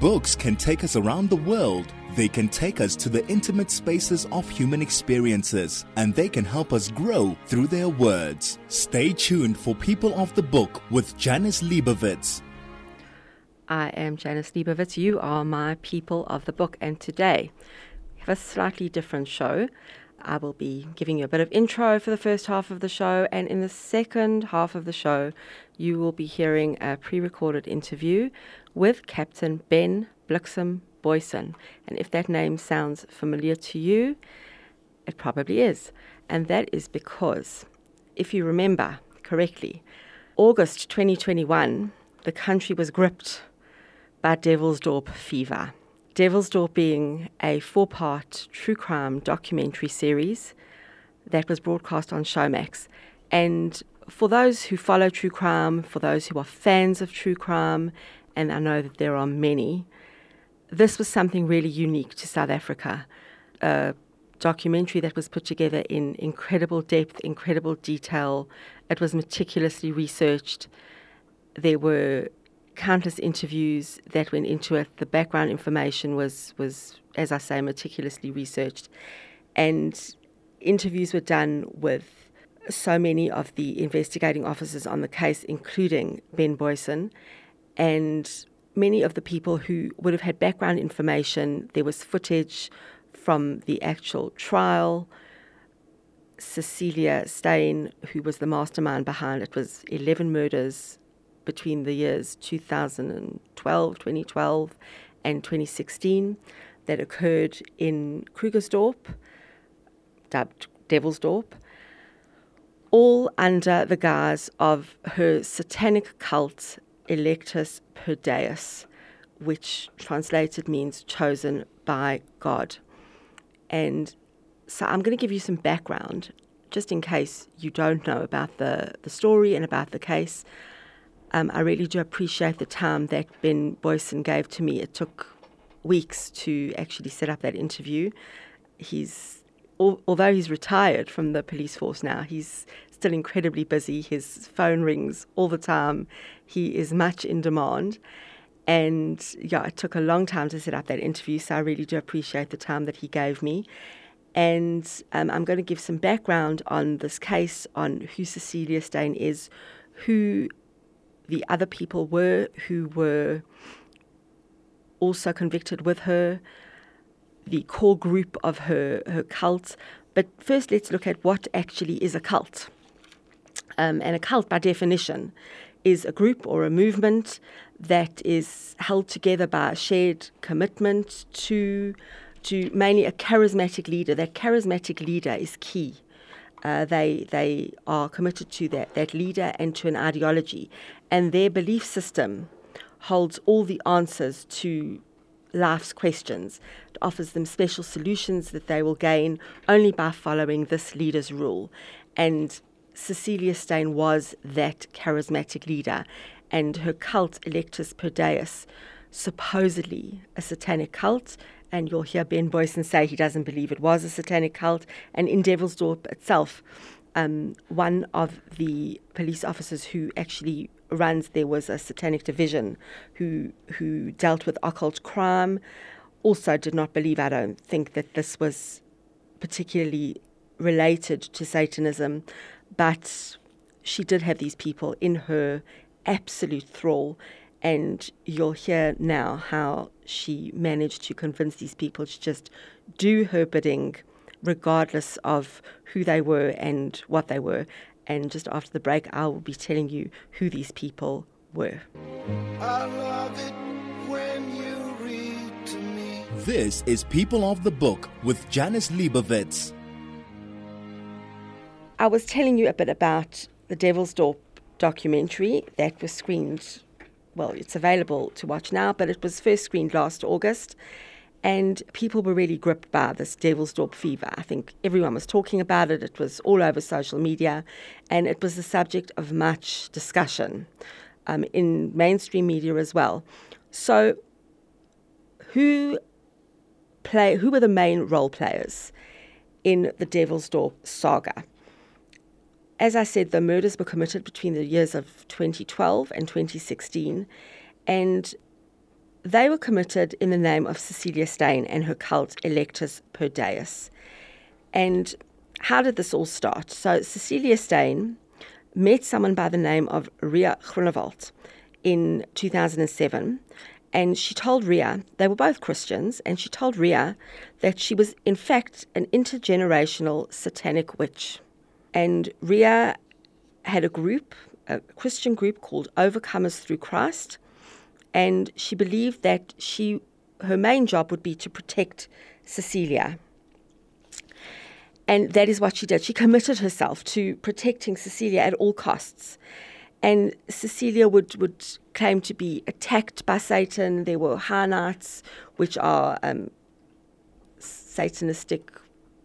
Books can take us around the world. They can take us to the intimate spaces of human experiences, and they can help us grow through their words. Stay tuned for People of the Book with Janice Liebowitz. I am Janice Liebowitz. You are my People of the Book, and today we have a slightly different show. I will be giving you a bit of intro for the first half of the show, and in the second half of the show, you will be hearing a pre recorded interview with Captain Ben Bliksem Booysen. And if that name sounds familiar to you, it probably is. And that is because, if you remember correctly, August 2021, the country was gripped by Devil's Devilsdorp fever. Devilsdorp being a four part true crime documentary series that was broadcast on Showmax. And for those who follow true crime, for those who are fans of true crime, and I know that there are many, this was something really unique to South Africa. A documentary that was put together in incredible depth, incredible detail. It was meticulously researched. There were countless interviews that went into it. The background information was was, as I say, meticulously researched, and interviews were done with so many of the investigating officers on the case, including Ben Booysen, and many of the people who would have had background information. There was footage from the actual trial. Cecilia Steyn, who was the mastermind behind it, was 11 murders between the years 2012, 2012, and 2016 that occurred in Krugersdorp, dubbed Devilsdorp, all under the guise of her satanic cult, Electus per Deus, which translated means chosen by God. And so I'm going to give you some background just in case you don't know about the, the story and about the case. Um, I really do appreciate the time that Ben Booysen gave to me. It took weeks to actually set up that interview. He's, al- although he's retired from the police force now, he's still incredibly busy. His phone rings all the time. He is much in demand. And yeah, it took a long time to set up that interview, so I really do appreciate the time that he gave me. And um, I'm going to give some background on this case, on who Cecilia Steyn is, who the other people were who were also convicted with her, the core group of her, her cult. But first, let's look at what actually is a cult. Um, and a cult, by definition, is a group or a movement that is held together by a shared commitment to, to mainly a charismatic leader. That charismatic leader is key. Uh, they they are committed to that that leader and to an ideology, and their belief system holds all the answers to life's questions. It offers them special solutions that they will gain only by following this leader's rule. And Cecilia Steyn was that charismatic leader, and her cult, Electus per Deus, supposedly a satanic cult, and you'll hear Ben Booysen say he doesn't believe it was a satanic cult. And in Devilsdorp itself, um, one of the police officers who actually runs there was a satanic division who who dealt with occult crime. Also, did not believe. I don't think that this was particularly related to Satanism, but she did have these people in her absolute thrall and you'll hear now how she managed to convince these people to just do her bidding, regardless of who they were and what they were. And just after the break, I will be telling you who these people were. I love it when you read to me. This is People of the Book with Janice Liebowitz. I was telling you a bit about the Devilsdorp documentary that was screened well, it's available to watch now, but it was first screened last August. And people were really gripped by this devil's Devilsdorp fever. I think everyone was talking about it. It was all over social media, and it was the subject of much discussion um, in mainstream media as well. So, who play? Who were the main role players in the devil's Devilsdorp saga? as I said, the murders were committed between the years of 2012 and 2016, and they were committed in the name of Cecilia Steyn and her cult Electus per Deus. And how did this all start? So, Cecilia Steyn met someone by the name of Ria Groenewald in 2007. And she told Ria, they were both Christians, and she told Ria that she was, in fact, an intergenerational satanic witch. And Ria had a group, a Christian group called Overcomers Through Christ, and she believed that she, her main job would be to protect Cecilia. And that is what she did. She committed herself to protecting Cecilia at all costs. And Cecilia would, would claim to be attacked by Satan. There were Hanites, which are um, Satanistic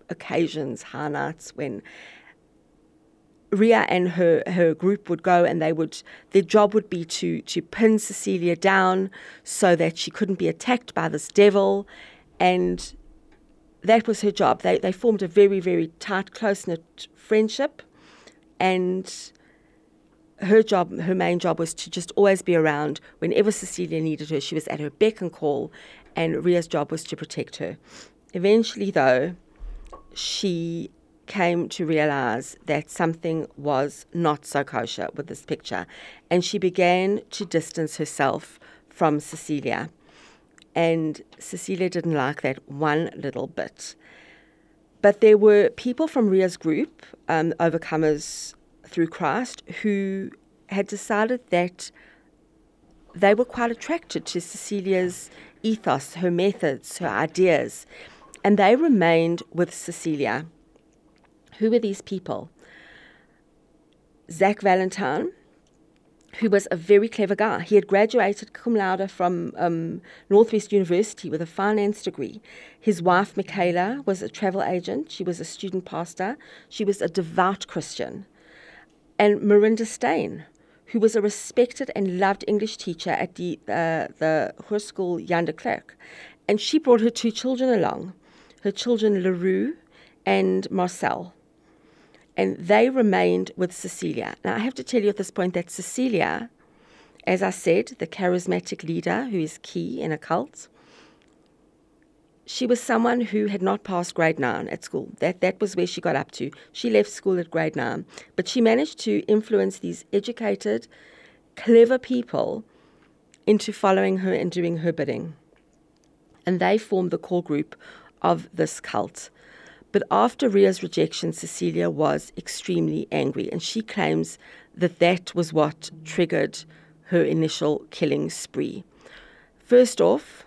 occasions, Hanites, when Ria and her, her group would go and they would their job would be to to pin Cecilia down so that she couldn't be attacked by this devil and that was her job. They they formed a very, very tight, close knit friendship and her job, her main job was to just always be around whenever Cecilia needed her. She was at her beck and call, and Ria's job was to protect her. Eventually, though, she came to realize that something was not so kosher with this picture, and she began to distance herself from Cecilia. And Cecilia didn't like that one little bit. But there were people from Ria's group, um, Overcomers Through Christ, who had decided that they were quite attracted to Cecilia's ethos, her methods, her ideas, and they remained with Cecilia. Who were these people? Zach Valentine, who was a very clever guy. He had graduated cum laude from um, Northwest University with a finance degree. His wife, Michaela, was a travel agent. She was a student pastor. She was a devout Christian. And Marinda Steyn, who was a respected and loved English teacher at the, uh, the Hoërskool Jan de. And she brought her two children along, her children LaRue and Marcel and they remained with Cecilia. Now, I have to tell you at this point that Cecilia, as I said, the charismatic leader who is key in a cult, she was someone who had not passed grade nine at school. That, that was where she got up to. She left school at grade nine, but she managed to influence these educated, clever people into following her and doing her bidding. And they formed the core group of this cult. But after Ria's rejection, Cecilia was extremely angry, and she claims that that was what triggered her initial killing spree. First off,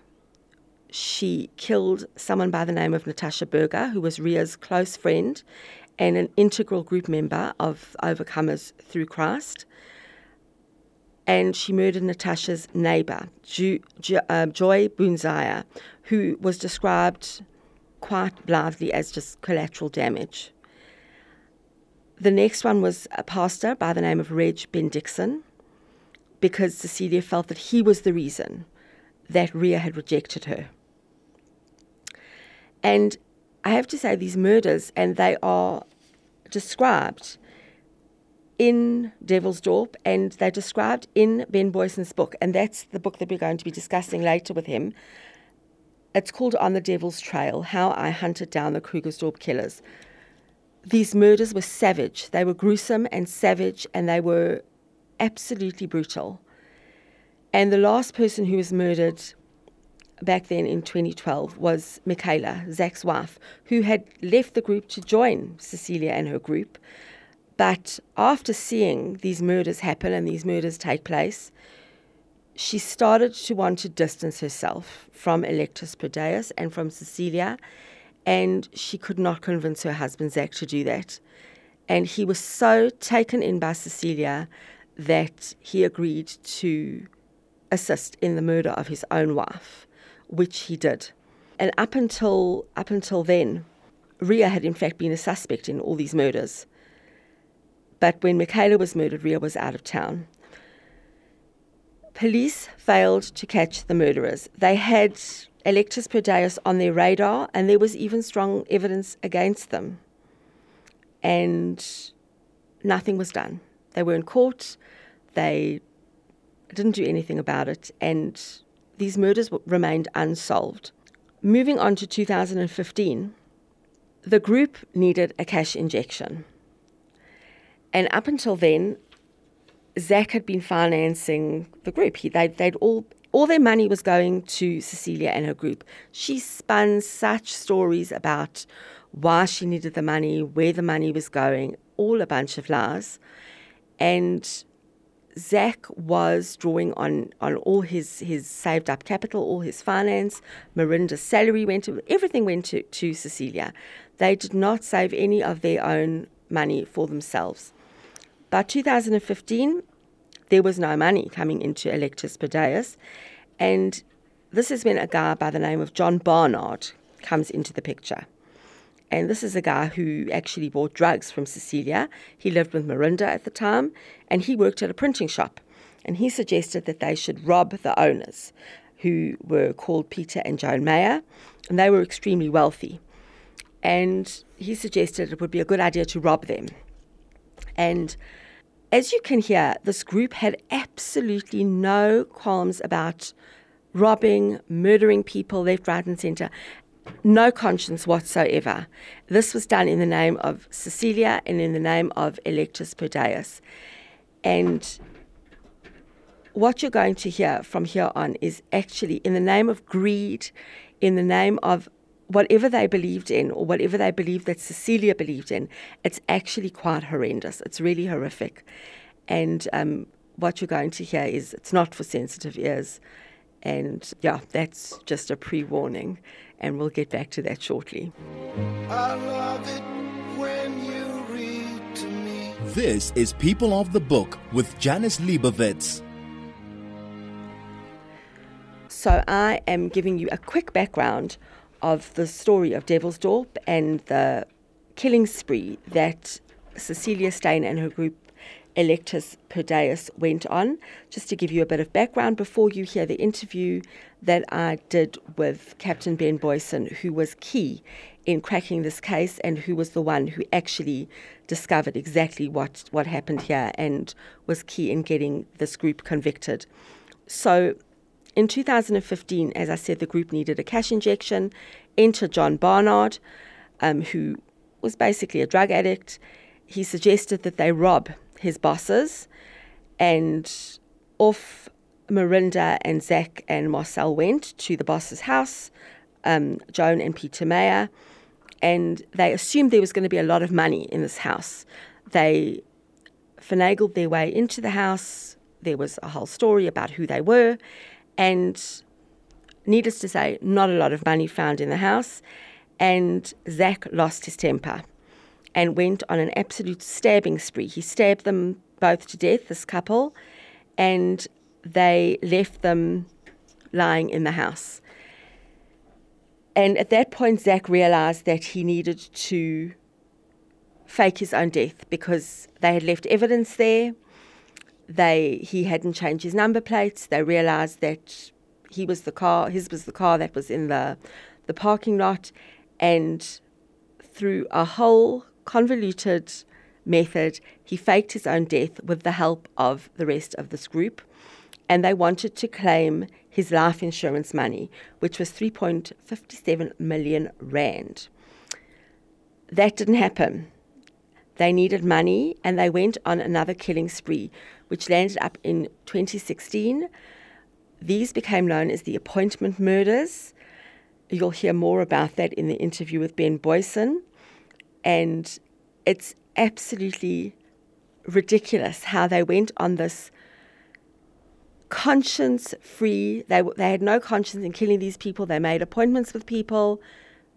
she killed someone by the name of Natasha Berger, who was Ria's close friend and an integral group member of Overcomers Through Christ. And she murdered Natasha's neighbor, uh, Joy Bunzaya, who was described quite blithely as just collateral damage. The next one was a pastor by the name of Reg Ben Dixon, because Cecilia felt that he was the reason that Ria had rejected her. And I have to say, these murders, and they are described in Devilsdorp, and they're described in Ben Booysen's book, and that's the book that we're going to be discussing later with him. It's called On the Devil's Trail How I Hunted Down the Krugersdorp Killers. These murders were savage. They were gruesome and savage, and they were absolutely brutal. And the last person who was murdered back then in 2012 was Michaela, Zach's wife, who had left the group to join Cecilia and her group. But after seeing these murders happen and these murders take place, she started to want to distance herself from Electus per Deus and from Cecilia, and she could not convince her husband Zach to do that. And he was so taken in by Cecilia that he agreed to assist in the murder of his own wife, which he did. And up until up until then, Ria had in fact been a suspect in all these murders. But when Michaela was murdered, Ria was out of town. Police failed to catch the murderers. They had Electus per Deus on their radar, and there was even strong evidence against them. And nothing was done. They weren't caught. They didn't do anything about it, and these murders remained unsolved. Moving on to 2015, the group needed a cash injection. And up until then, Zach had been financing the group. He, they, they'd all all their money was going to Cecilia and her group. She spun such stories about why she needed the money, where the money was going, all a bunch of lies. And Zach was drawing on, on all his, his saved up capital, all his finance. Marinda's salary went to, everything went to, to Cecilia. They did not save any of their own money for themselves. By 2015, there was no money coming into Electus per Deus. And this is when a guy by the name of John Barnard comes into the picture. And this is a guy who actually bought drugs from Cecilia. He lived with Marinda at the time, and he worked at a printing shop. And he suggested that they should rob the owners, who were called Peter and Joan Mayer, and they were extremely wealthy. And he suggested it would be a good idea to rob them. And as you can hear, this group had absolutely no qualms about robbing, murdering people left, right, and centre. No conscience whatsoever. This was done in the name of Cecilia and in the name of Electus per Deus. And what you're going to hear from here on is actually in the name of greed, in the name of whatever they believed in or whatever they believed that Cecilia believed in, it's actually quite horrendous. It's really horrific. And um, what you're going to hear is it's not for sensitive ears. And yeah, that's just a pre warning. And we'll get back to that shortly. This is People of the Book with Janice Liebowitz. So I am giving you a quick background of the story of Devilsdorp and the killing spree that Cecilia Steyn and her group Electus per Deus went on. Just to give you a bit of background before you hear the interview that I did with Captain Ben Booysen, who was key in cracking this case and who was the one who actually discovered exactly what, what happened here and was key in getting this group convicted. So in 2015, as I said, the group needed a cash injection. Enter John Barnard, um, who was basically a drug addict. He suggested that they rob his bosses, and off Marinda and Zach and Marcel went to the boss's house, um, Joan and Peter Mayer, and they assumed there was going to be a lot of money in this house. They finagled their way into the house. There was a whole story about who they were, and needless to say, not a lot of money found in the house. And Zach lost his temper and went on an absolute stabbing spree. He stabbed them both to death, this couple, and they left them lying in the house. And at that point, Zach realized that he needed to fake his own death because they had left evidence there they he hadn't changed his number plates. They realised that he was the car. His was the car that was in the the parking lot, and through a whole convoluted method, he faked his own death with the help of the rest of this group, and they wanted to claim his life insurance money, which was 3.57 million rand. That didn't happen. They needed money and they went on another killing spree, which landed up in 2016. These became known as the appointment murders. You'll hear more about that in the interview with Ben Booysen. And it's absolutely ridiculous how they went on this conscience free, they, they had no conscience in killing these people. They made appointments with people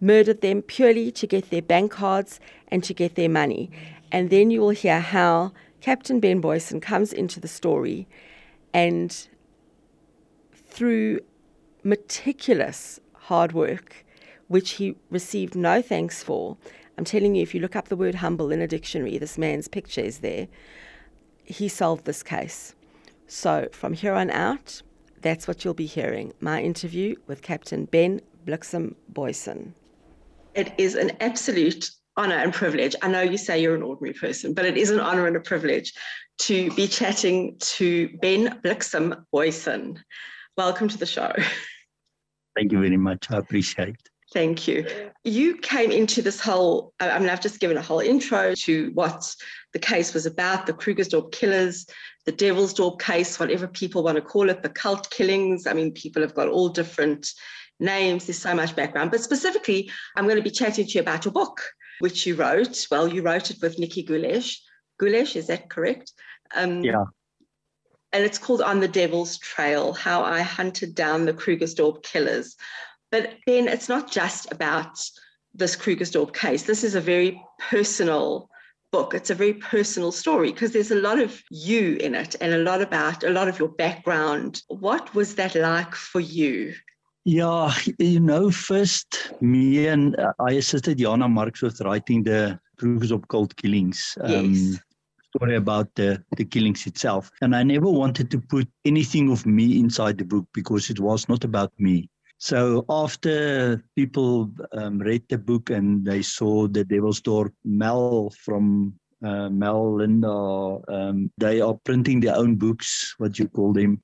murdered them purely to get their bank cards and to get their money. And then you will hear how Captain Ben Booysen comes into the story and through meticulous hard work, which he received no thanks for. I'm telling you, if you look up the word humble in a dictionary, this man's picture is there. He solved this case. So from here on out, that's what you'll be hearing my interview with Captain Ben Bliksem Booysen. It is an absolute honor and privilege. I know you say you're an ordinary person, but it is an honor and a privilege to be chatting to Ben Bliksem Booysen. Welcome to the show. Thank you very much. I appreciate it. Thank you. You came into this whole, I mean, I've just given a whole intro to what the case was about the Krugersdorp killers, the Devil's Devilsdorp case, whatever people want to call it, the cult killings. I mean, people have got all different names. There's so much background. But specifically, I'm going to be chatting to you about your book, which you wrote. Well, you wrote it with Nikki Gulesh. Gulesh, is that correct? Um, yeah. And it's called On the Devil's Trail How I Hunted Down the Krugersdorp Killers. But then it's not just about this Krugersdorp case. This is a very personal book. It's a very personal story because there's a lot of you in it and a lot about a lot of your background. What was that like for you? Yeah, you know, first me and uh, I assisted Jana Marx with writing the Krugersdorp cult killings. Um, yes story about the, the killings itself. And I never wanted to put anything of me inside the book because it was not about me. So after people um, read the book and they saw the Devilsdorp Mel from uh, Melinda, um, they are printing their own books, what you call them.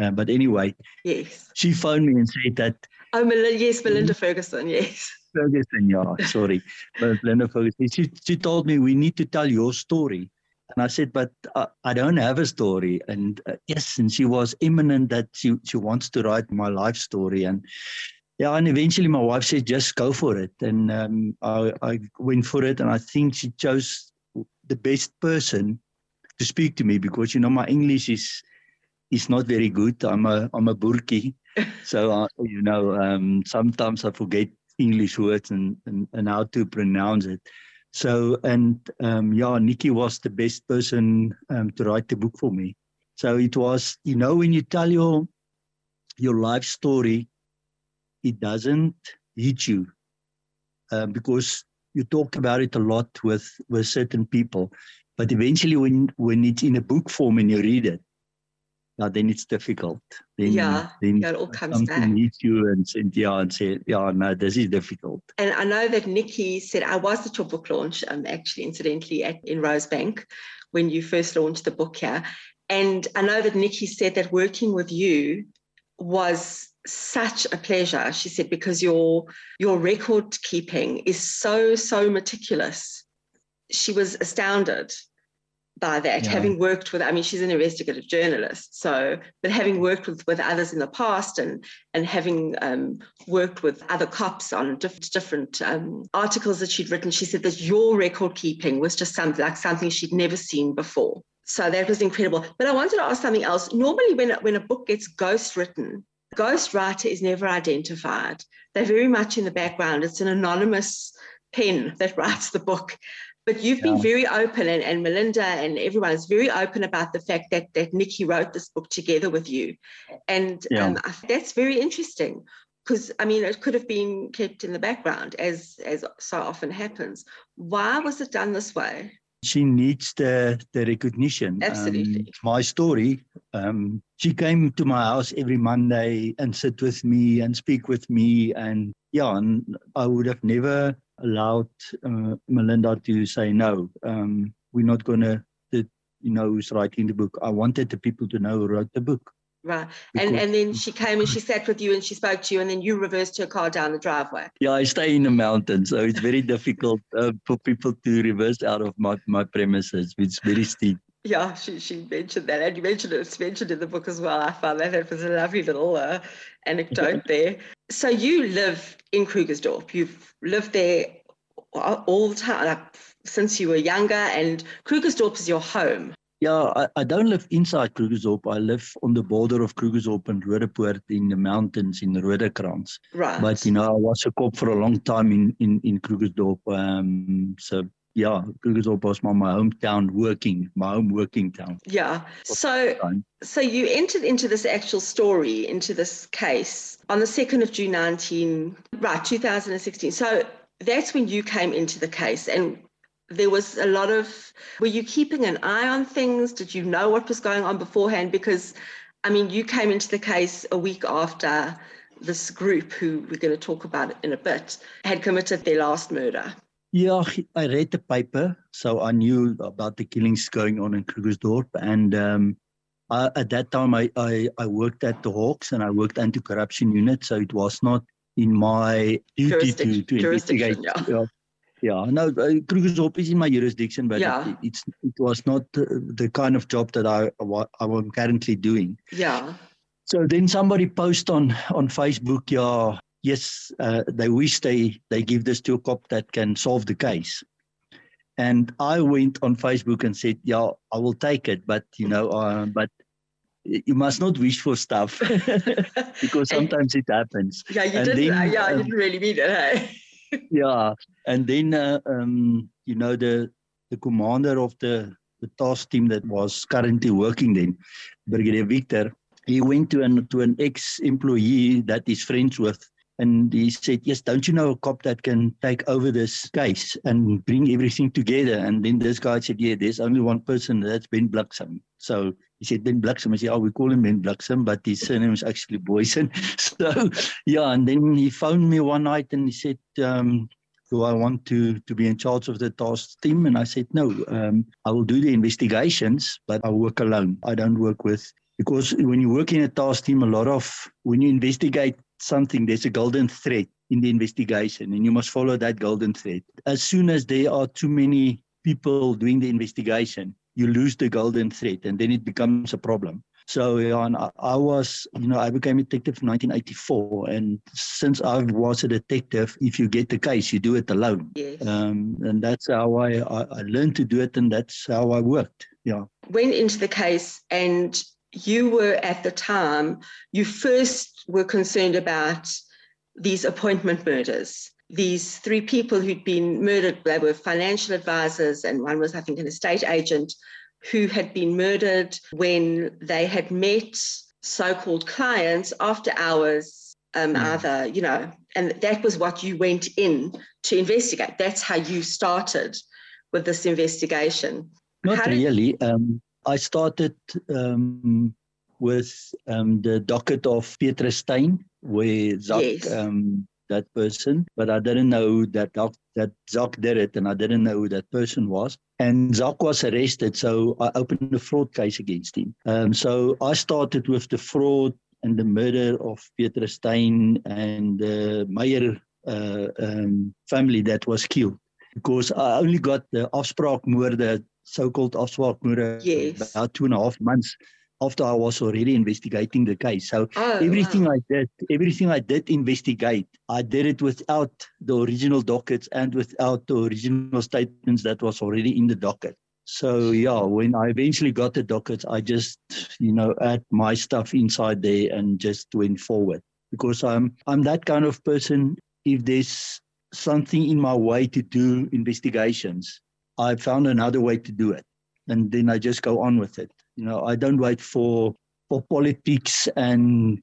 Uh, but anyway, yes, she phoned me and said that. Oh, Mel- yes, Melinda Ferguson, yes. Ferguson, yeah, sorry, Melinda Ferguson. She, she told me we need to tell your story. And I said, but uh, I don't have a story. And uh, yes, and she was imminent that she, she wants to write my life story. And yeah, and eventually my wife said, just go for it. And um, I, I went for it. And I think she chose the best person to speak to me because, you know, my English is is not very good. I'm a I'm a burki. so, uh, you know, um, sometimes I forget English words and, and, and how to pronounce it. So, and um, yeah, Nikki was the best person um, to write the book for me. So it was, you know, when you tell your your life story, it doesn't hit you uh, because you talk about it a lot with with certain people, but eventually, when when it's in a book form and you read it, yeah, then it's difficult. Then, yeah, then yeah, it all comes back. meet you and say, yeah, and say, yeah, no, this is difficult. And I know that Nikki said, I was at your book launch, um, actually, incidentally, at, in Rosebank when you first launched the book here. And I know that Nikki said that working with you was such a pleasure. She said, because your your record keeping is so, so meticulous. She was astounded by that, yeah. having worked with, I mean, she's an investigative journalist. So, but having worked with, with others in the past and, and having um, worked with other cops on diff- different um, articles that she'd written, she said that your record keeping was just something like something she'd never seen before. So that was incredible. But I wanted to ask something else. Normally, when, when a book gets ghost written, ghost writer is never identified. They're very much in the background. It's an anonymous pen that writes the book. But you've yeah. been very open, and, and Melinda and everyone is very open about the fact that that Nikki wrote this book together with you, and yeah. um, that's very interesting because I mean it could have been kept in the background as as so often happens. Why was it done this way? She needs the the recognition. Absolutely, um, my story. Um, she came to my house every Monday and sit with me and speak with me, and yeah, and I would have never allowed uh, Melinda to say no. Um, we're not going to, you know, who's writing the book. I wanted the people to know who wrote the book. Right. Because and and then she came and she sat with you and she spoke to you and then you reversed her car down the driveway. Yeah, I stay in the mountains, so it's very difficult uh, for people to reverse out of my, my premises. It's very steep. Yeah, she, she mentioned that, and you mentioned it. It's mentioned in the book as well. I found that it was a lovely little uh, anecdote there. So you live in Krugersdorp. You've lived there all the time, like since you were younger, and Krugersdorp is your home. Yeah, I, I don't live inside Krugersdorp. I live on the border of Krugersdorp and Roodepoort in the mountains in Roodekrans. Right. But you know, I was a cop for a long time in in in Krugersdorp. Um, so yeah, Krugersdorp was my, my hometown working, my home working town. Yeah. So so you entered into this actual story, into this case on the 2nd of June 19, right, 2016. So that's when you came into the case and there was a lot of were you keeping an eye on things did you know what was going on beforehand because i mean you came into the case a week after this group who we're going to talk about in a bit had committed their last murder Yeah, I read the paper, so I knew about the killings going on in Krugersdorp. And um, I, at that time, I, I, I, worked at the Hawks and I worked anti-corruption unit, so it was not in my duty to, to investigate. Yeah. yeah. Yeah, no, uh, Krugersdorp is in my jurisdiction, but yeah. it, it's it was not the kind of job that I I am currently doing. Yeah. So then somebody posted on on Facebook, yeah, yes, uh, they wish they they give this to a cop that can solve the case. And I went on Facebook and said, yeah, I will take it, but you know, uh, but you must not wish for stuff because sometimes it happens. Yeah, you and didn't. Then, yeah, um, you didn't really mean it. Hey? yeah, and then uh, um, you know the the commander of the the task team that was currently working then, Brigadier Victor, he went to an to an ex-employee that is friends with and he said, Yes, don't you know a cop that can take over this case and bring everything together? And then this guy said, Yeah, there's only one person, that's Ben Bliksem. So he said, Ben Bliksem. I said, Oh, we call him Ben Bliksem, but his surname is actually Booysen. so, yeah, and then he phoned me one night and he said, um, do I want to to be in charge of the task team? And I said, no, um, I will do the investigations, but I work alone. I don't work with because when you work in a task team, a lot of when you investigate something, there's a golden thread in the investigation, and you must follow that golden thread. As soon as there are too many people doing the investigation, you lose the golden thread, and then it becomes a problem. So yeah, I, I was, you know, I became a detective in 1984, and since I was a detective, if you get the case, you do it alone. Yes. Um, and that's how I, I, I learned to do it, and that's how I worked. Yeah. Went into the case and you were at the time, you first were concerned about these appointment murders. These three people who'd been murdered, they were financial advisors, and one was, I think, an estate agent who had been murdered when they had met so called clients after hours, um, mm. either, you know, and that was what you went in to investigate. That's how you started with this investigation. Not really. Um, I started um, with um, the docket of Peter Stein, where Zak, yes. um, that person, but I didn't know that that Zak did it, and I didn't know who that person was. And Zak was arrested, so I opened a fraud case against him. Um, so I started with the fraud and the murder of Peter Stein and the Meyer uh, um, family that was killed because I only got the afspraakmoorde so-called afspraakmoorde yes. about two and a half months after I was already investigating the case. So oh, everything wow. I did, everything I did investigate, I did it without the original dockets and without the original statements that was already in the docket. So yeah, when I eventually got the dockets, I just, you know, add my stuff inside there and just went forward because I'm I'm that kind of person. If there's something in my way to do investigations, I found another way to do it. And then I just go on with it. You know, I don't wait for for politics and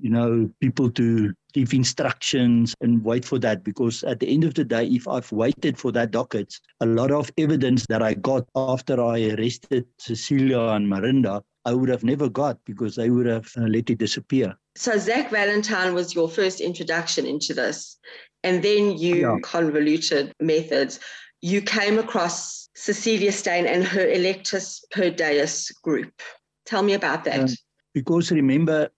you know people to give instructions and wait for that because at the end of the day if i've waited for that docket a lot of evidence that i got after i arrested cecilia and marinda i would have never got because they would have uh, let it disappear so zach valentine was your first introduction into this and then you yeah. convoluted methods you came across Cecilia Steyn and her Electus per Deus group. Tell me about that. Um, because remember,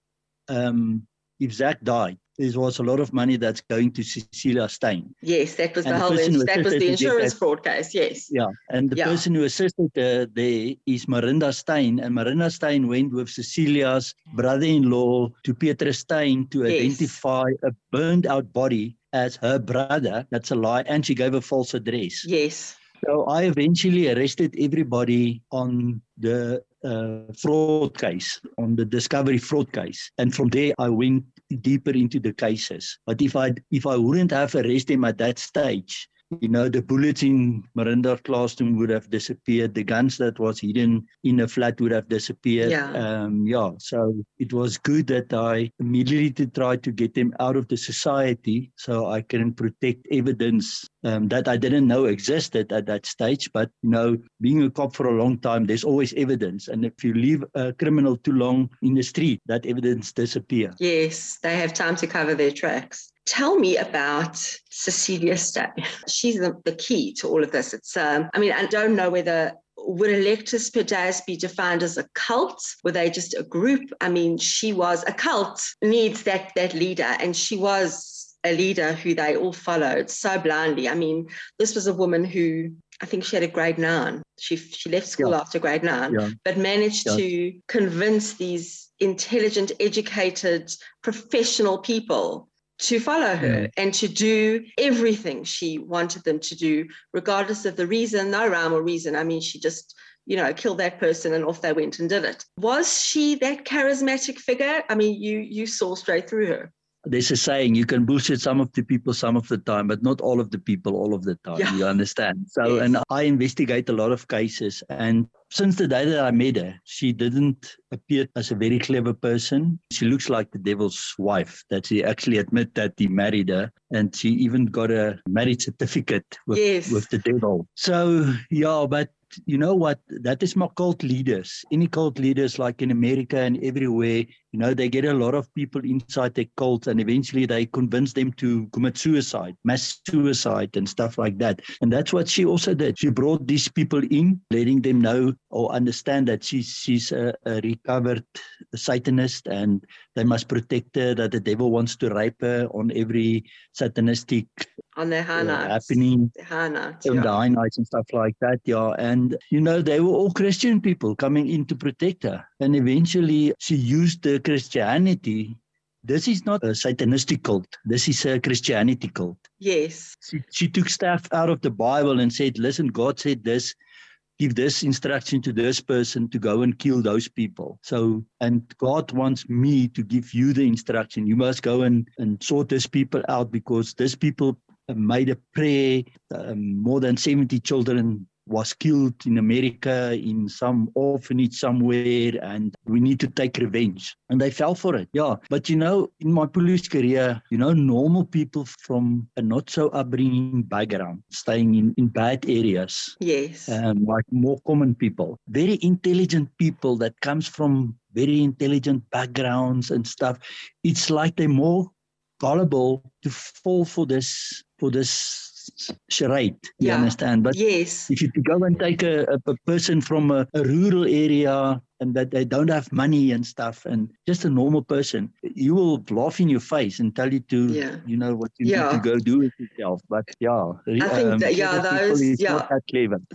um, if Zach died, there was a lot of money that's going to Cecilia Steyn. Yes, that was and the whole. Ins- that was the insurance fraud case. Yes. Yeah, and the yeah. person who assisted her there is Marinda Steyn, and Marinda Steyn went with Cecilia's brother-in-law to Peter Stein to yes. identify a burned-out body as her brother. That's a lie. And she gave a false address. Yes. So I eventually arrested everybody on the uh, fraud case, on the discovery fraud case. And from there, I went deeper into the cases. But if I if I wouldn't have arrested him at that stage, you know, the bullets in Marinda classroom would have disappeared. The guns that was hidden in the flat would have disappeared. Yeah. Um, yeah. So it was good that I immediately tried to get them out of the society so I can protect evidence um, that I didn't know existed at that stage. But, you know, being a cop for a long time, there's always evidence. And if you leave a criminal too long in the street, that evidence disappears. Yes, they have time to cover their tracks. Tell me about Cecilia Steyn. She's the, the key to all of this. It's, um, I mean, I don't know whether would Electus per be defined as a cult? Were they just a group? I mean, she was a cult needs that that leader, and she was a leader who they all followed so blindly. I mean, this was a woman who I think she had a grade nine. She she left school yeah. after grade nine, yeah. but managed yeah. to convince these intelligent, educated, professional people to follow her and to do everything she wanted them to do, regardless of the reason, no rhyme or reason. I mean, she just, you know, killed that person and off they went and did it. Was she that charismatic figure? I mean, you you saw straight through her there's a saying you can bullshit some of the people some of the time but not all of the people all of the time yeah. you understand so yes. and i investigate a lot of cases and since the day that i met her she didn't appear as a very clever person she looks like the devil's wife that she actually admit that he married her and she even got a marriage certificate with, yes. with the devil so yeah but you know what? That is my cult leaders. Any cult leaders, like in America and everywhere, you know, they get a lot of people inside their cult and eventually they convince them to commit suicide, mass suicide, and stuff like that. And that's what she also did. She brought these people in, letting them know or understand that she's, she's a, a recovered Satanist and they must protect her, that the devil wants to rape her on every Satanistic on their high uh, happening the high nights, yeah. the high nights and stuff like that yeah and you know they were all christian people coming in to protect her and eventually she used the christianity this is not a satanistic cult this is a christianity cult yes she, she took stuff out of the bible and said listen god said this give this instruction to this person to go and kill those people. So, and God wants me to give you the instruction. You must go and, and sort these people out because these people made a prayer. Um, more than 70 children was killed in America in some orphanage somewhere, and we need to take revenge. And they fell for it. Yeah. But you know, in my police career, you know, normal people from a not so upbringing background, staying in, in bad areas. Yes. Um, like more common people, very intelligent people that comes from very intelligent backgrounds and stuff. It's like they're more gullible to fall for this for this charade. You yeah. understand? But yes. if you go and take a, a person from a, a, rural area and that they don't have money and stuff, and just a normal person, you will laugh in your face and tell you to, yeah. you know, what you yeah. need to go do with yourself. But yeah, I think um, that yeah, those yeah,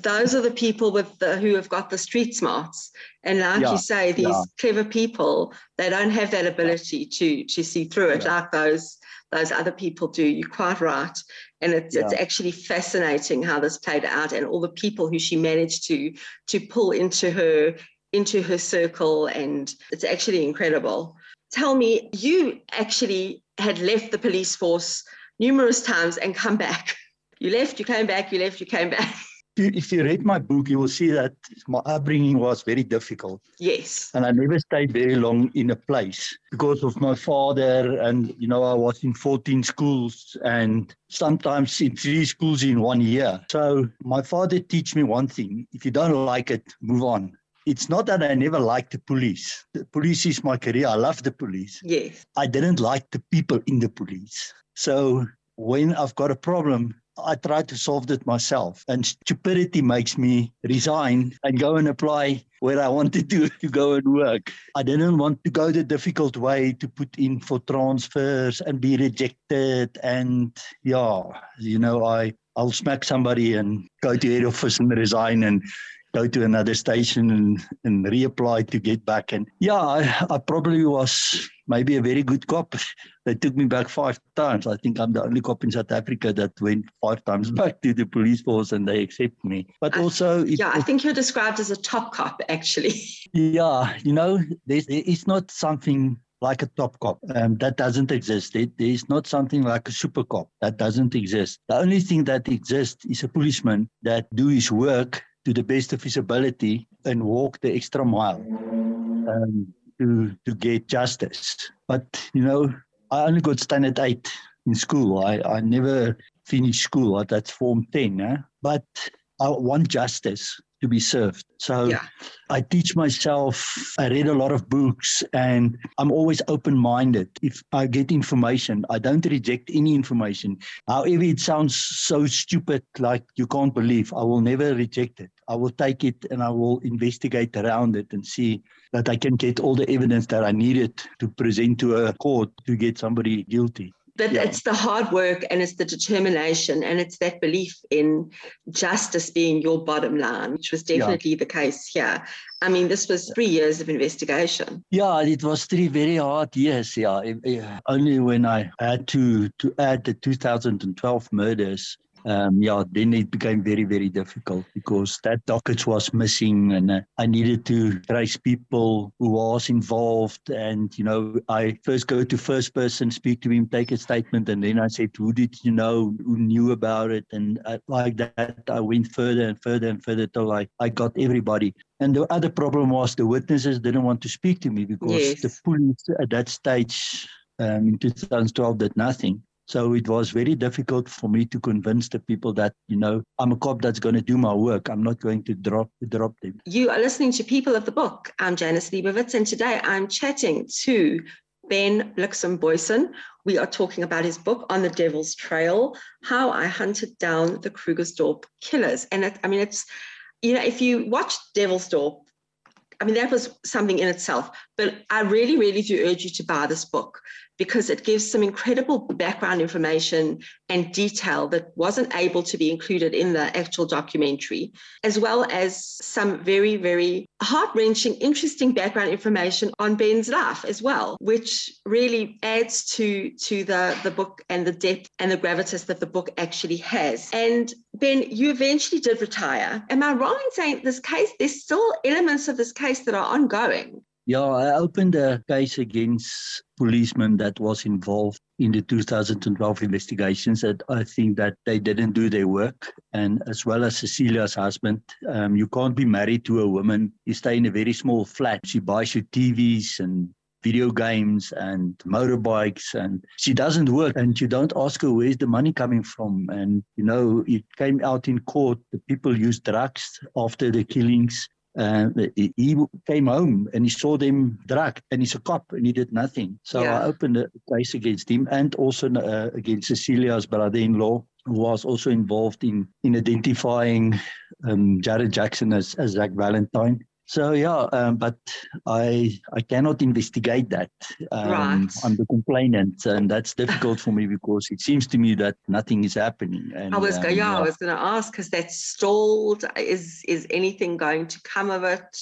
those are the people with the, who have got the street smarts, and like yeah. you say, these clever people, they don't have that ability to to see through it like those those other people do. You're quite right. And it's, yeah. it's actually fascinating how this played out and all the people who she managed to to pull into her into her circle and it's actually incredible. Tell me, you actually had left the police force numerous times and come back. You left, you came back, you left, you came back. If you read my book, you will see that my upbringing was very difficult. Yes. And I never stayed very long in a place because of my father. And, you know, I was in 14 schools and sometimes in three schools in one year. So my father teach me one thing if you don't like it, move on. It's not that I never liked the police. The police is my career. I love the police. Yes. I didn't like the people in the police. So when I've got a problem, I tried to solve it myself. And stupidity makes me resign and go and apply where I wanted to, to go and work. I didn't want to go the difficult way to put in for transfers and be rejected. And yeah, you know, I, I'll smack somebody and go to head office and resign and go to another station and, and reapply to get back. And yeah, I, I probably was maybe a very good cop. They took me back five times. I think I'm the only cop in South Africa that went five times back to the police force and they accept me. But also, yeah, I think you're described as a top cop, actually. Yeah, you know, there's, it's not something like a top cop. Um, that doesn't exist. There, there's not something like a super cop. That doesn't exist. The only thing that exists is a policeman that do his work to the best of his ability and walk the extra mile um, to to get justice. But you know, I only got standard eight in school. I, I never finished school. That's form ten. Eh? But I want justice. to be served. So Yeah. I teach myself. I read a lot of books, and I'm always open-minded. If I get information, I don't reject any information. However, it sounds so stupid, like you can't believe. I will never reject it. I will take it and I will investigate around it and see that I can get all the evidence that I needed to present to a court to get somebody guilty. But Yeah. it's the hard work and it's the determination and it's that belief in justice being your bottom line, which was Yeah. definitely the case here. I mean, this was three years of investigation. Yeah, it was three very hard years. Yeah. only when I had to to add the 2012 murders, um, yeah, then it became very very difficult because that docket was missing, and uh, I needed to trace people who was involved. And you know, I first go to first person, speak to him, take a statement, and then I said, "Who did you know? Who knew about it?" And uh, like that, I went further and further and further till I I got everybody. And the other problem was the witnesses didn't want to speak to me because Yes. the police at that stage um, in 2012 did nothing. So it was very difficult for me to convince the people that, you know, I'm a cop that's going to do my work. I'm not going to drop drop them. You are listening to People of the Book. I'm Janice Leibovitz, and today I'm chatting to Ben Bliksem Booysen. We are talking about his book, On the Devil's Trail How I Hunted Down the Krugersdorp Killers. And it, I mean, it's, you know, if you watch Devilsdorp, I mean, that was something in itself. But I really, really do urge you to buy this book because it gives some incredible background information and detail that wasn't able to be included in the actual documentary, as well as some very, very heart wrenching, interesting background information on Ben's life as well, which really adds to, to the, the book and the depth and the gravitas that the book actually has. And Ben, you eventually did retire. Am I wrong in saying this case, there's still elements of this case that are ongoing? Yeah, I opened a case against policemen that was involved in the 2012 investigations that I think that they didn't do their work. And as well as Cecilia's husband, um, you can't be married to a woman. You stay in a very small flat. She buys you TVs and video games and motorbikes and she doesn't work and you don't ask her where's the money coming from and you know it came out in court the people used drugs after the killings uh, he he came home and he saw them drugged and he's a cop and he did nothing. So Yeah. I opened a case against him and also uh, against Cecilia's brother-in-law who was also involved in, in identifying um, Jared Jackson as, as Zak Valentine. So yeah, um, but I I cannot investigate that. Um, Right. I'm the complainant, and that's difficult for me because it seems to me that nothing is happening. And, I was go, um, yeah, I was going to ask because that's stalled. Is is anything going to come of it?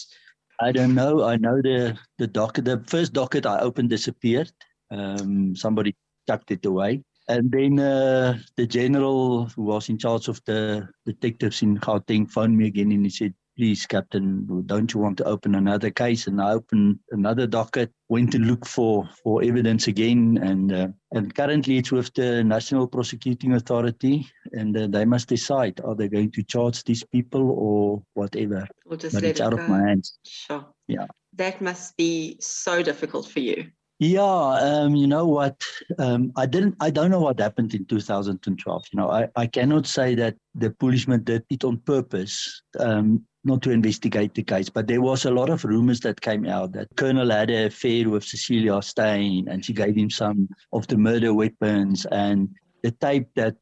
I don't know. I know the the docket. The first docket I opened disappeared. Um, somebody tucked it away, and then uh, the general who was in charge of the detectives in Gauteng phoned me again, and he said, "Please, Captain, don't you want to open another case?" And I opened another docket. Went to look for for evidence again, and uh, and currently it's with the National Prosecuting Authority, and uh, they must decide are they going to charge these people or whatever. Or just But let it's it out go? of my hands. Sure. Yeah. That must be so difficult for you. Yeah, um, you know what? Um, I didn't. I don't know what happened in 2012. You know, I, I cannot say that the policeman did it on purpose, um, not to investigate the case. But there was a lot of rumors that came out that Colonel had an affair with Cecilia Steyn, and she gave him some of the murder weapons, and the tape that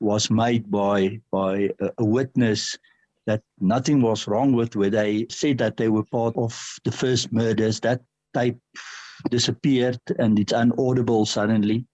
was made by by a, witness that nothing was wrong with, where they said that they were part of the first murders. That tape disappeared and it's unaudible suddenly.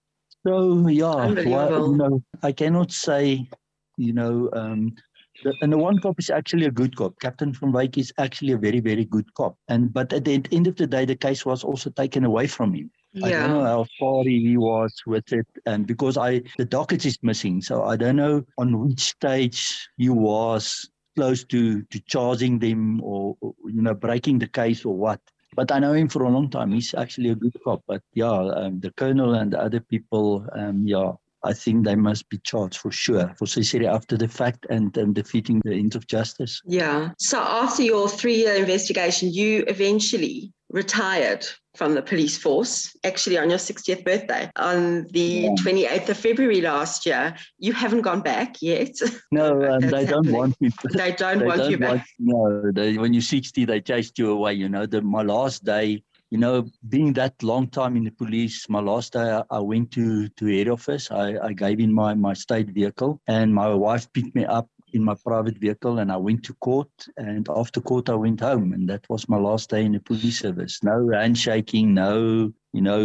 So yeah, you know, I cannot say, you know, um, the, and the one cop is actually a good cop. Captain van Wyk is actually a very, very good cop. And but at the end of the day, the case was also taken away from him. Yeah. I don't know how far he was with it, and because I the docket is missing, so I don't know on which stage he was close to to charging them or, or, you know breaking the case or what. But I know him for a long time. He's actually a good cop. But yeah, um, the colonel and the other people, um, yeah, I think they must be charged for sure for Cecilia after the fact and, and defeating the ends of justice. Yeah. So after your three year investigation, you eventually retired from the police force, actually on your 60th birthday, on the yeah. 28th of February last year. You haven't gone back yet. No, um, they happening. don't want me. They don't they want don't you back. Want, no, they, when you're 60, they chased you away. You know, the, my last day, you know, being that long time in the police, my last day I, I went to to head office. I, I gave in my my state vehicle, and my wife picked me up in my private vehicle and I went to court and after court I went home and that was my last day in the police service. No handshaking, no, you know,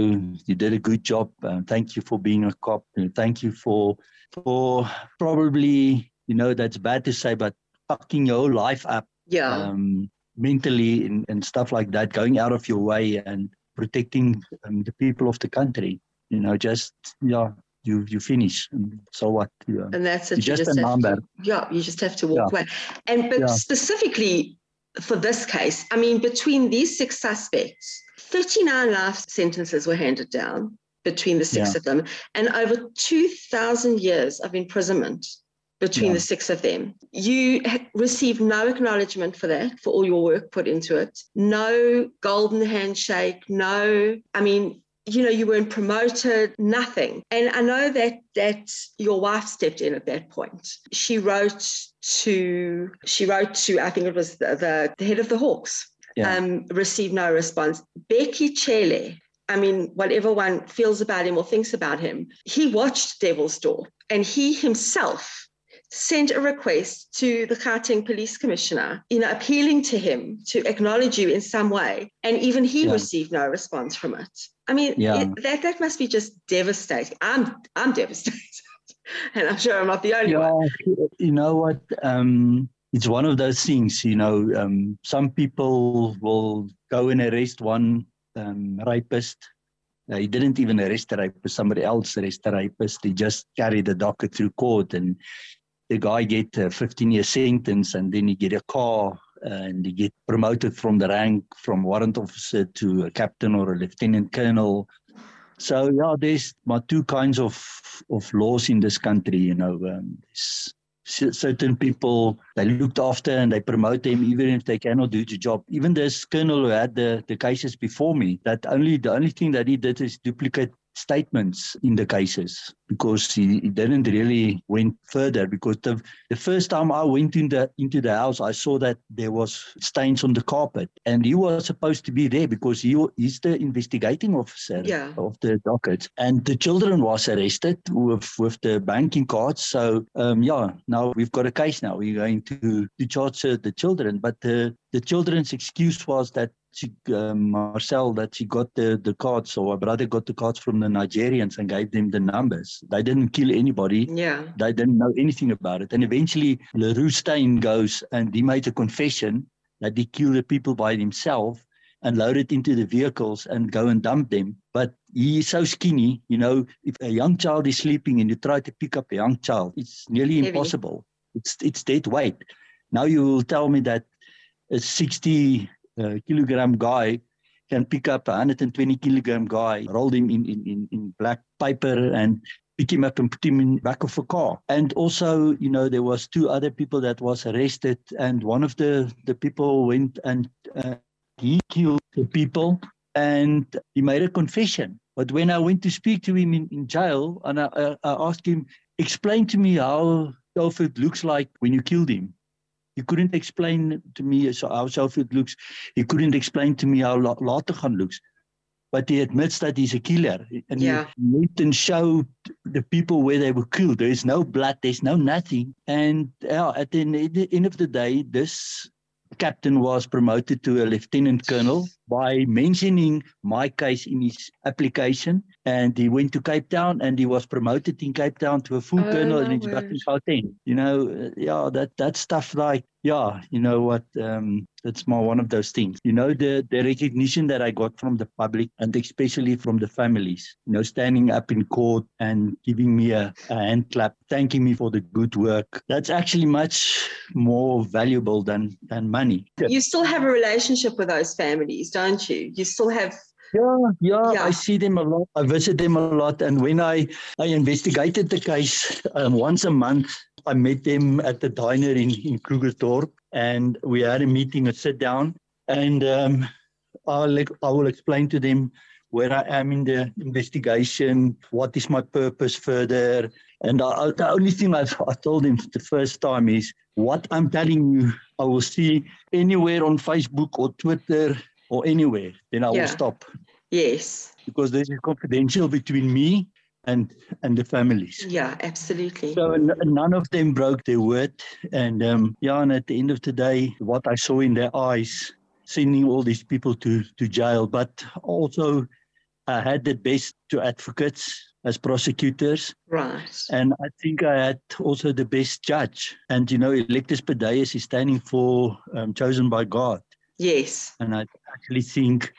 you did a good job. Uh, thank you for being a cop. And thank you for for probably, you know, that's bad to say, but fucking your life up. Yeah. Um, mentally and, and stuff like that, going out of your way and protecting um, the people of the country. You know, just yeah, you you finish. And so what? Yeah. And that's it. You, you just, just a number. To, yeah, you just have to walk yeah. away. And but yeah. specifically for this case, I mean, between these six suspects, 39 life sentences were handed down between the six yeah. of them, and over 2,000 years of imprisonment between yeah. the six of them. You received no acknowledgement for that, for all your work put into it. No golden handshake, no, I mean, you know, you weren't promoted, nothing. And I know that that your wife stepped in at that point. She wrote to she wrote to I think it was the, the, the head of the Hawks. Yeah. Um, received no response. Bheki Cele, I mean, whatever one feels about him or thinks about him, he watched Devilsdorp and he himself sent a request to the Gauteng police commissioner, you know, appealing to him to acknowledge you in some way. And even he yeah. received no response from it. I mean, yeah. it, that, that must be just devastating. I'm, I'm devastated. and I'm sure I'm not the only yeah, one. You know what? Um, it's one of those things, you know, um, some people will go and arrest one um, rapist uh, he didn't even arrest the rapist. Somebody else arrested the rapist. He just carried the docket through court, and the guy get a 15 year sentence and then he get a car and he get promoted from the rank from warrant officer to a captain or a lieutenant colonel. So yeah there's my two kinds of of laws in this country you know um, certain people they looked after and they promote them even if they cannot do the job. Even this colonel who had the the cases before me that only the only thing that he did is duplicate statements in the cases because he, didn't really went further because the, the first time I went in the, into the house I saw that there was stains on the carpet and he was supposed to be there because he is the investigating officer yeah. of the dockets. And the children was arrested with with the banking cards so um, yeah now we've got a case now. We're going to to charge uh, the children. But the the children's excuse was that she, um, Marcel, that she got the, the cards, or her brother got the cards from the Nigerians and gave them the numbers. They didn't kill anybody. Yeah. They didn't know anything about it. And eventually, Le Roux Steyn goes and he made a confession that he killed the people by himself and loaded into the vehicles and go and dump them. But he is so skinny, you know, if a young child is sleeping and you try to pick up a young child, it's nearly Heavy. impossible. It's, it's dead weight. Now you will tell me that a 60 uh, kilogram guy can pick up a 120 kilogram guy, roll him in, in, in, in black paper and pick him up and put him in back of a car. And also, you know, there was two other people that was arrested and one of the, the people went and uh, he killed the people and he made a confession. But when I went to speak to him in, in jail and I, I, I asked him, explain to me how Telford looks like when you killed him. He couldn't explain to me how Southfield looks. He couldn't explain to me how Lategan looks. But he admits that he's a killer. And yeah. he went and showed the people where they were killed. There's no blood, there's no nothing. And yeah, at the end of the day, this captain was promoted to a lieutenant colonel by mentioning my case in his application. And he went to Cape Town and he was promoted in Cape Town to a full oh, colonel no and he's back in Gauteng. You know, yeah, that, that stuff like, yeah, you know what, um, that's more one of those things. You know, the, the recognition that I got from the public and especially from the families, you know, standing up in court and giving me a, a hand clap, thanking me for the good work. That's actually much more valuable than, than money. You still have a relationship with those families, don't you? You still have yeah, yeah, yeah, I see them a lot. I visit them a lot, and when I I investigated the case um, once a month, I met them at the diner in in Krugersdorp, and we had a meeting, a sit down, and um, I'll, I will explain to them where I am in the investigation, what is my purpose further. And I, the only thing I've, I told them the first time is what I'm telling you, I will see anywhere on Facebook or Twitter or anywhere, then I Yeah. will stop Yes. because this is confidential between me and and the families. Yeah, absolutely. So n- none of them broke their word, and um, yeah, and at the end of the day, what I saw in their eyes, sending all these people to to jail, but also I had the best two advocates as prosecutors, Right. and I think I had also the best judge. And you know, Electus per Deus is standing for um, chosen by God, Yes. and I actually think.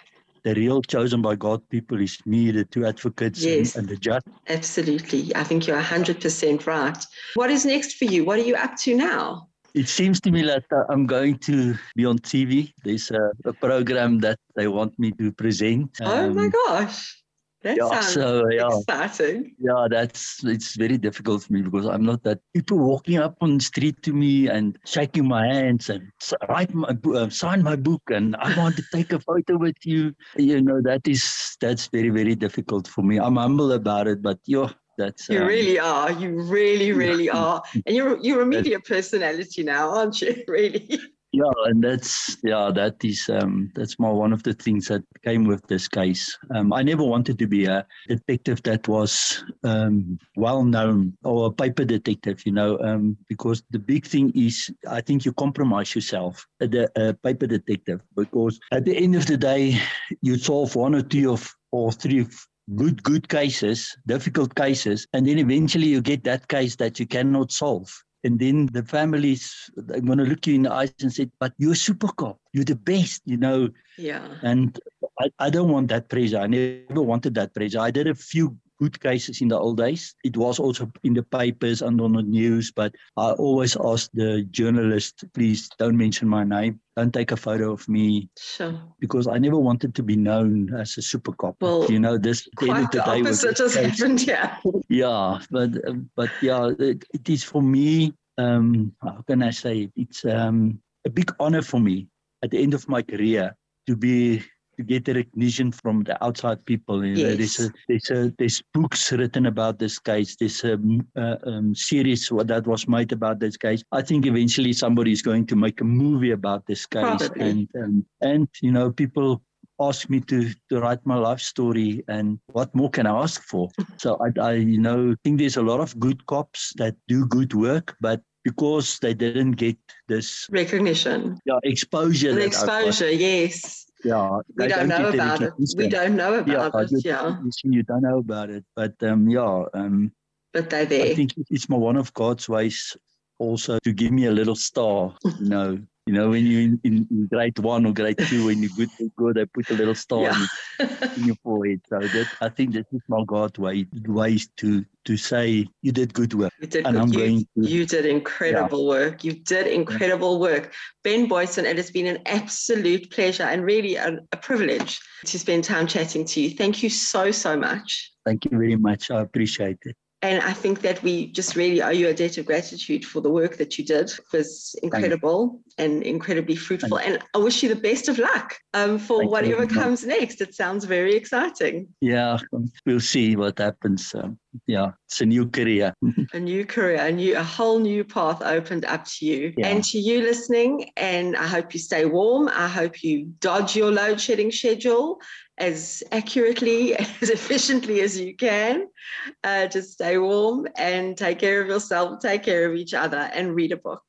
The real chosen by God people is me, the two advocates, Yes. and, and the judge. Absolutely. I think you're 100% right. What is next for you? What are you up to now? It seems to me that uh, I'm going to be on TV. There's a, a program that they want me to present. oh my Um, gosh. That Yeah, sounds so yeah, exciting. yeah, that's it's very difficult for me because I'm not that people walking up on the street to me and shaking my hands and write my uh, sign my book and I want to take a photo with you. You know that is that's very very difficult for me. I'm humble about it, but yeah, that's You um, really are. You really, really are. And you're you're a media personality now, aren't you? Really. Yeah, and that's yeah, that is um that's more one of the things that came with this case. Um, I never wanted to be a detective that was um well known or a paper detective, you know, um because the big thing is I think you compromise yourself at the uh, paper detective because at the end of the day you solve one or two of or three of good good cases, difficult cases, and then eventually you get that case that you cannot solve. And then the families, they're going to look you in the eyes and say, but you're a super cop. You're the best, you know. Yeah. And I, I don't want that pressure. I never wanted that pressure. I did a few good cases in the old days. It was also in the papers and on the news, but I always asked the journalist, please don't mention my name. Don't take a photo of me Sure. because I never wanted to be known as a super cop. Well, you know, this Quite the the opposite has happened here. yeah but but yeah it, it is for me um how can i say it? it's um a big honor for me at the end of my career to be to get the recognition from the outside people you know, there's Yes. a there's a there's books written about this case there's a uh, um, series that was made about this case i think eventually somebody is going to make a movie about this case Probably. and um, and you know people ask me to to write my life story and what more can i ask for so I, I, you know, think there's a lot of good cops that do good work, but because they didn't get this Recognition. yeah, exposure, The that I got, exposure, yes. Yeah, We they don't know about it. We don't know Yeah, about you, it, yeah. you- don't know about it, but um, yeah, um, But they're I think it's my one of God's ways also to give me a little star, you know. You know, when you're in, in, in grade one or grade two, when you're good, good, they put a little star Yeah. in, your- forehead. So that I think this is my God way ways to to say you did good work. You did, and good- I'm you, going to- you did incredible work. You did incredible work. Ben Booysen, it has been an absolute pleasure and really a, a privilege to spend time chatting to you. Thank you so, so much. Thank you very much. I appreciate it. And I think that we just really owe you a debt of gratitude for the work that you did. It was incredible and incredibly fruitful. And I wish you the best of luck um, for Thank whatever comes next. It sounds very exciting. Yeah, we'll see what happens. Um, yeah, it's a new career. a new career, a new, a whole new path opened up to you. Yeah. And to you listening, and I hope you stay warm. I hope you dodge your load shedding schedule as accurately, as efficiently as you can. Uh, just stay warm and take care of yourself, take care of each other, and read a book.